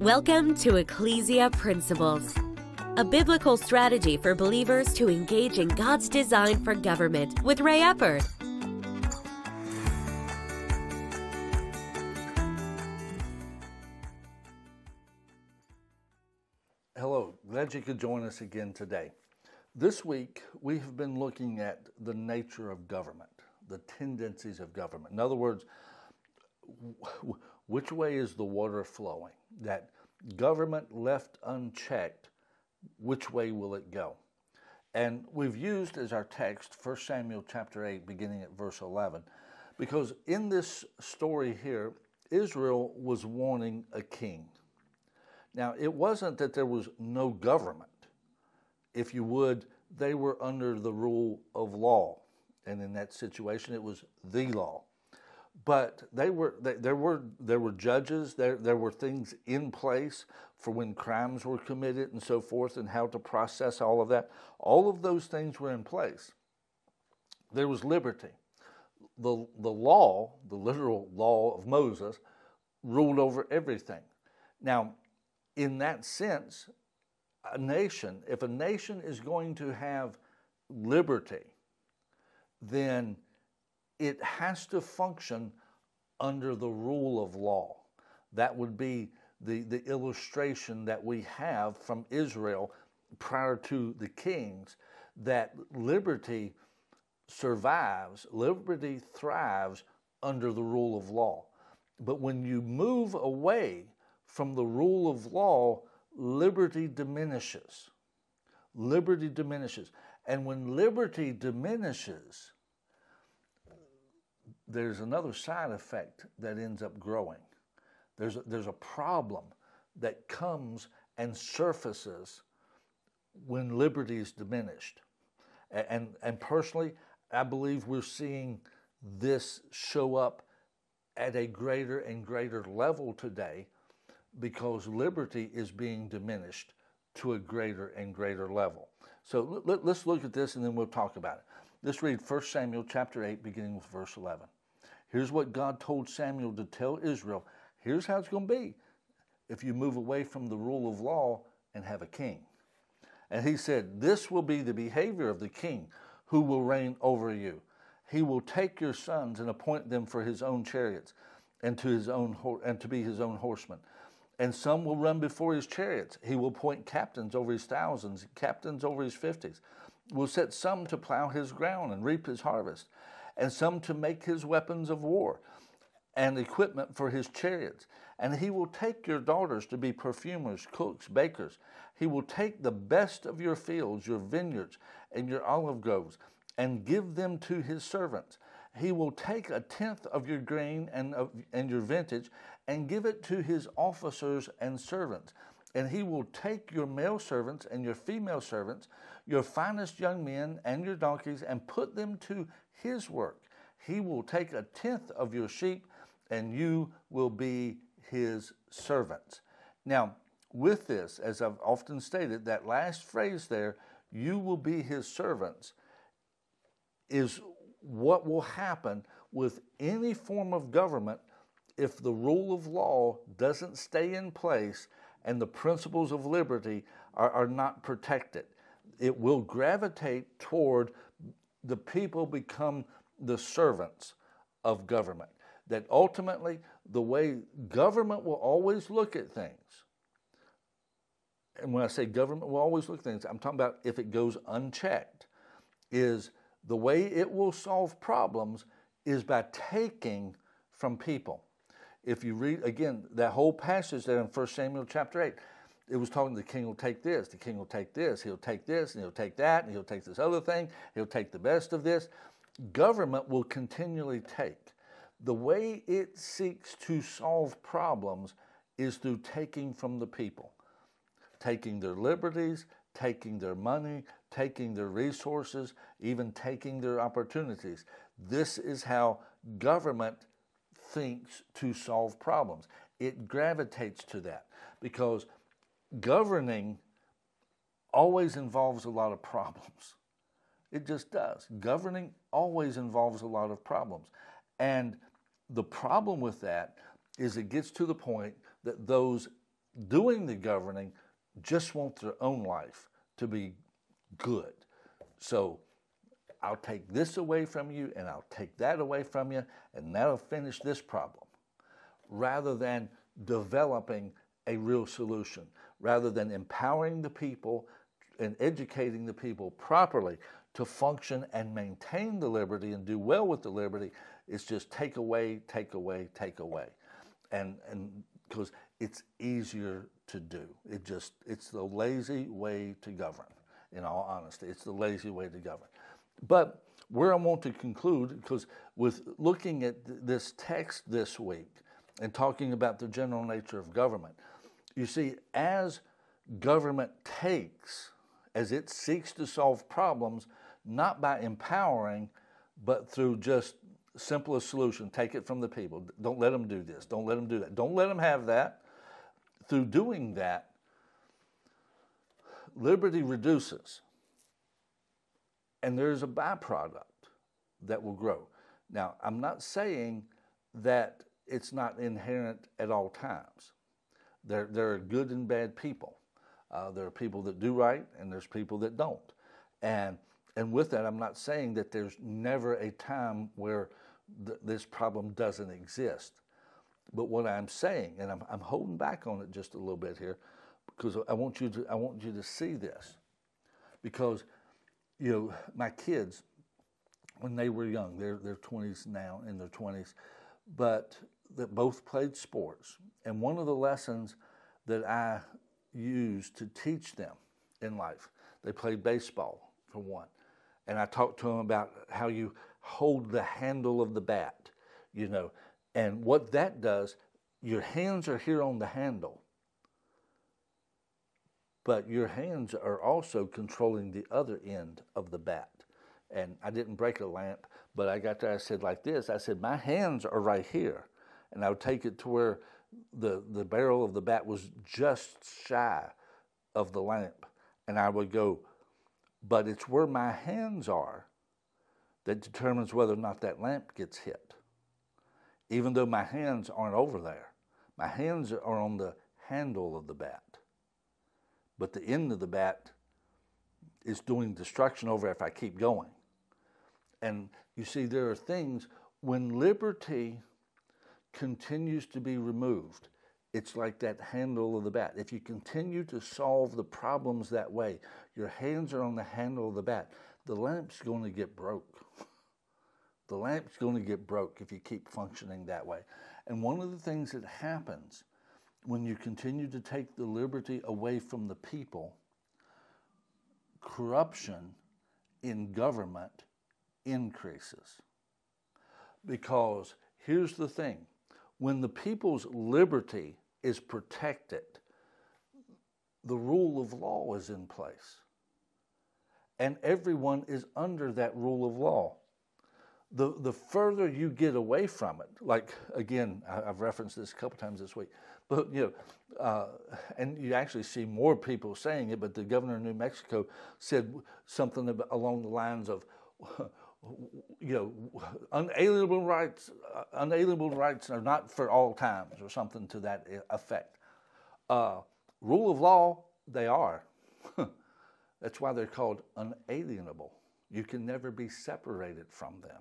Welcome to Ecclesia Principles, a biblical strategy for believers to engage in God's design for government with Ray Eppard. Hello, glad you could join us again today. This week, we have been looking at the nature of government, the tendencies of government. In other words, which way is the water flowing? That government left unchecked, which way will it go? And we've used as our text 1 Samuel chapter 8, beginning at verse 11, because in this story here, Israel was wanting a king. Now, it wasn't that there was no government. If you would, they were under the rule of law. And in that situation, it was the law but they were they, there were there were judges there there were things in place for when crimes were committed and so forth and how to process all of that. All of those things were in place. There was liberty. The the law the literal law of Moses ruled over everything. Now in that sense a nation if a nation is going to have liberty then it has to function under the rule of law. That would be the, the illustration that we have from Israel prior to the kings that liberty survives, liberty thrives under the rule of law. But when you move away from the rule of law, liberty diminishes. Liberty diminishes. And when liberty diminishes, there's another side effect that ends up growing. There's a, there's a problem that comes and surfaces when liberty is diminished. And, and personally, I believe we're seeing this show up at a greater and greater level today because liberty is being diminished to a greater and greater level. So let, us look at this and then we'll talk about it. Let's read 1 Samuel chapter 8, beginning with verse 11. Here's what God told Samuel to tell Israel. Here's how it's going to be if you move away from the rule of law and have a king. And he said, This will be the behavior of the king who will reign over you. He will take your sons and appoint them for his own chariots and to his own and to be his own horsemen. And some will run before his chariots. He will appoint captains over his thousands, captains over his fifties. Will set some to plow his ground and reap his harvest and some to make his weapons of war and equipment for his chariots. And he will take your daughters to be perfumers, cooks, bakers. He will take the best of your fields, your vineyards, and your olive groves, and give them to his servants. He will take a tenth of your grain and, of, and your vintage and give it to his officers and servants. And he will take your male servants and your female servants, your finest young men and your donkeys, and put them to his work. He will take a tenth of your sheep, and you will be his servants. Now, with this, as I've often stated, that last phrase there, you will be his servants, is what will happen with any form of government if the rule of law doesn't stay in place and the principles of liberty are, are not protected. It will gravitate toward the people become the servants of government. That ultimately, the way government will always look at things, and when I say government will always look at things, I'm talking about if it goes unchecked, is the way it will solve problems is by taking from people. If you read, again, that whole passage there in 1 Samuel chapter 8, it was talking the king will take this, the king will take this, he'll take this, and he'll take that, and he'll take this other thing, he'll take the best of this. Government will continually take. The way it seeks to solve problems is through taking from the people, taking their liberties, taking their money, taking their resources, even taking their opportunities. This is how government thinks to solve problems. It gravitates to that because governing always involves a lot of problems. It just does. Governing always involves a lot of problems. And the problem with that is it gets to the point that those doing the governing just want their own life to be good. So I'll take this away from you and I'll take that away from you, and that'll finish this problem. Rather than developing a real solution, rather than empowering the people and educating the people properly to function and maintain the liberty and do well with the liberty, it's just take away, take away, take away. And and because it's easier to do. It just it's the lazy way to govern, in all honesty. It's the lazy way to govern. But where I want to conclude, because with looking at this text this week and talking about the general nature of government, you see, as government takes, as it seeks to solve problems, not by empowering, but through just simplest solution take it from the people. Don't let them do this. Don't let them do that. Don't let them have that. Through doing that, liberty reduces and there's a byproduct that will grow. Now, I'm not saying that it's not inherent at all times. There, there are good and bad people. Uh, there are people that do right, and there's people that don't. And and with that, I'm not saying that there's never a time where th- this problem doesn't exist. But what I'm saying, and I'm, I'm holding back on it just a little bit here, because I want you to I want you to see this, because you know, my kids, when they were young, they're, they're 20s now, in their 20s, but that both played sports. And one of the lessons that I used to teach them in life, they played baseball for one. And I talked to them about how you hold the handle of the bat, you know, and what that does, your hands are here on the handle but your hands are also controlling the other end of the bat. And I didn't break a lamp, but I got there, I said like this I said, My hands are right here. And I would take it to where the, the barrel of the bat was just shy of the lamp. And I would go, But it's where my hands are that determines whether or not that lamp gets hit. Even though my hands aren't over there, my hands are on the handle of the bat but the end of the bat is doing destruction over if I keep going. And you see, there are things when liberty continues to be removed, it's like that handle of the bat. If you continue to solve the problems that way, your hands are on the handle of the bat, the lamp's going to get broke. The lamp's going to get broke if you keep functioning that way. And one of the things that happens when you continue to take the liberty away from the people, corruption in government increases. Because here's the thing when the people's liberty is protected, the rule of law is in place. And everyone is under that rule of law. The, the further you get away from it, like again, I've referenced this a couple times this week, but you know, uh, and you actually see more people saying it. But the governor of New Mexico said something about, along the lines of, you know, unalienable rights, uh, unalienable rights are not for all times, or something to that effect. Uh, rule of law, they are. That's why they're called unalienable. You can never be separated from them.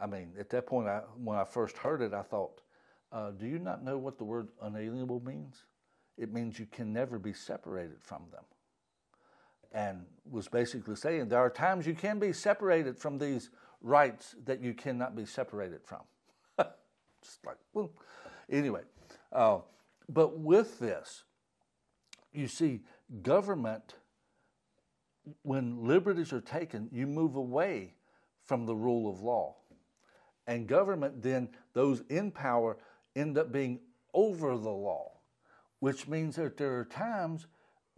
I mean, at that point, I, when I first heard it, I thought, uh, do you not know what the word unalienable means? It means you can never be separated from them. And was basically saying there are times you can be separated from these rights that you cannot be separated from. Just like, well, anyway. Uh, but with this, you see, government, when liberties are taken, you move away from the rule of law. And government, then, those in power, end up being over the law, which means that there are times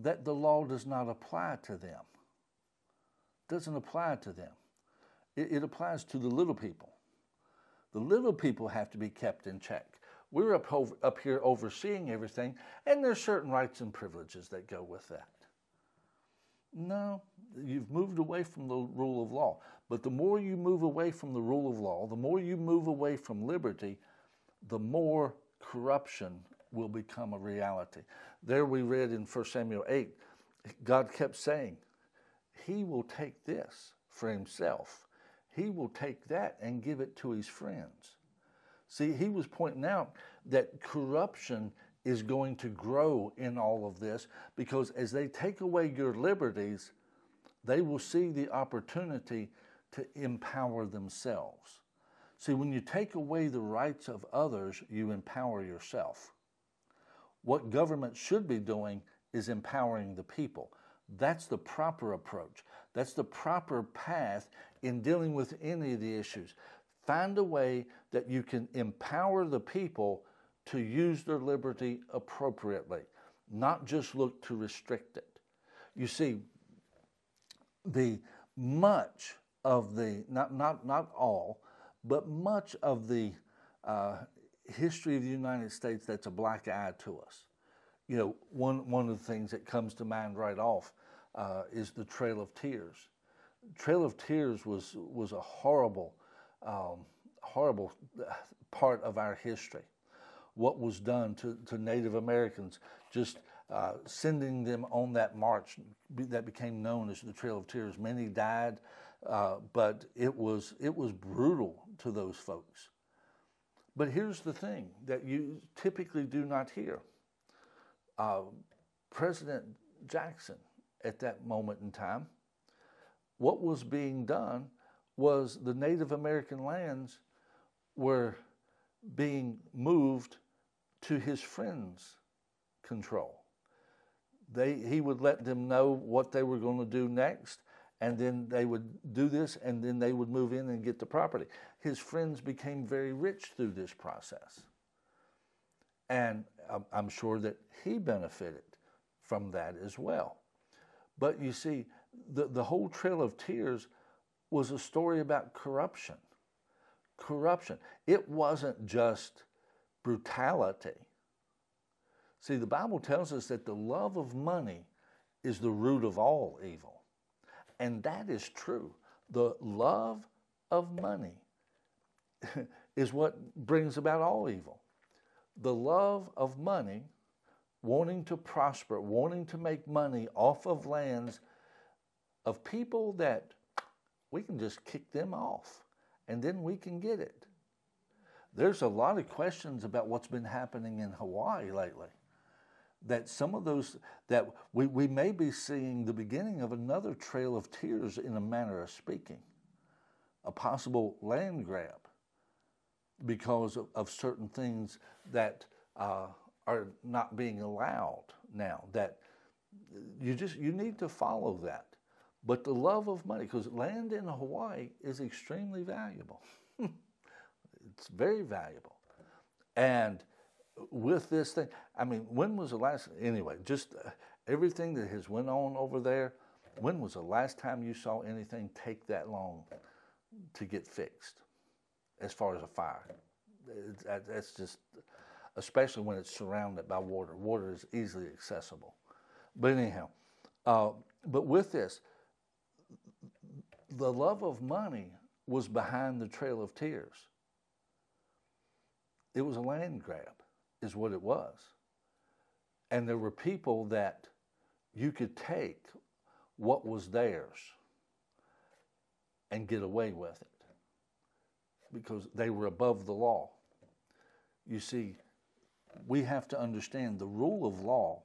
that the law does not apply to them. Doesn't apply to them. It, it applies to the little people. The little people have to be kept in check. We're up, over, up here overseeing everything, and there's certain rights and privileges that go with that. No, you've moved away from the rule of law. But the more you move away from the rule of law, the more you move away from liberty, the more corruption will become a reality. There we read in 1 Samuel 8, God kept saying, He will take this for Himself. He will take that and give it to His friends. See, He was pointing out that corruption is going to grow in all of this because as they take away your liberties, they will see the opportunity to empower themselves. See, when you take away the rights of others, you empower yourself. What government should be doing is empowering the people. That's the proper approach. That's the proper path in dealing with any of the issues. Find a way that you can empower the people to use their liberty appropriately, not just look to restrict it. You see, the much of the not not not all, but much of the uh, history of the United States that's a black eye to us. You know, one one of the things that comes to mind right off uh, is the Trail of Tears. Trail of Tears was was a horrible, um, horrible part of our history what was done to, to Native Americans, just uh, sending them on that march that became known as the Trail of Tears. Many died, uh, but it was it was brutal to those folks. But here's the thing that you typically do not hear. Uh, President Jackson, at that moment in time, what was being done was the Native American lands were being moved to his friends' control. They, he would let them know what they were going to do next, and then they would do this, and then they would move in and get the property. His friends became very rich through this process. And I'm sure that he benefited from that as well. But you see, the, the whole Trail of Tears was a story about corruption. Corruption. It wasn't just brutality. See, the Bible tells us that the love of money is the root of all evil. And that is true. The love of money is what brings about all evil. The love of money, wanting to prosper, wanting to make money off of lands of people that we can just kick them off and then we can get it. There's a lot of questions about what's been happening in Hawaii lately. That some of those, that we, we may be seeing the beginning of another trail of tears in a manner of speaking, a possible land grab because of, of certain things that uh, are not being allowed now. That you just, you need to follow that. But the love of money, because land in Hawaii is extremely valuable. It's very valuable. And with this thing, I mean, when was the last, anyway, just uh, everything that has went on over there, when was the last time you saw anything take that long to get fixed as far as a fire? that's just, especially when it's surrounded by water. Water is easily accessible. But anyhow, uh, but with this, the love of money was behind the Trail of Tears. It was a land grab, is what it was. And there were people that you could take what was theirs and get away with it because they were above the law. You see, we have to understand the rule of law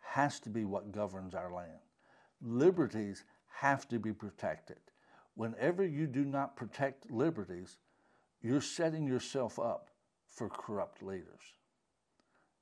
has to be what governs our land. Liberties have to be protected. Whenever you do not protect liberties, you're setting yourself up for corrupt leaders.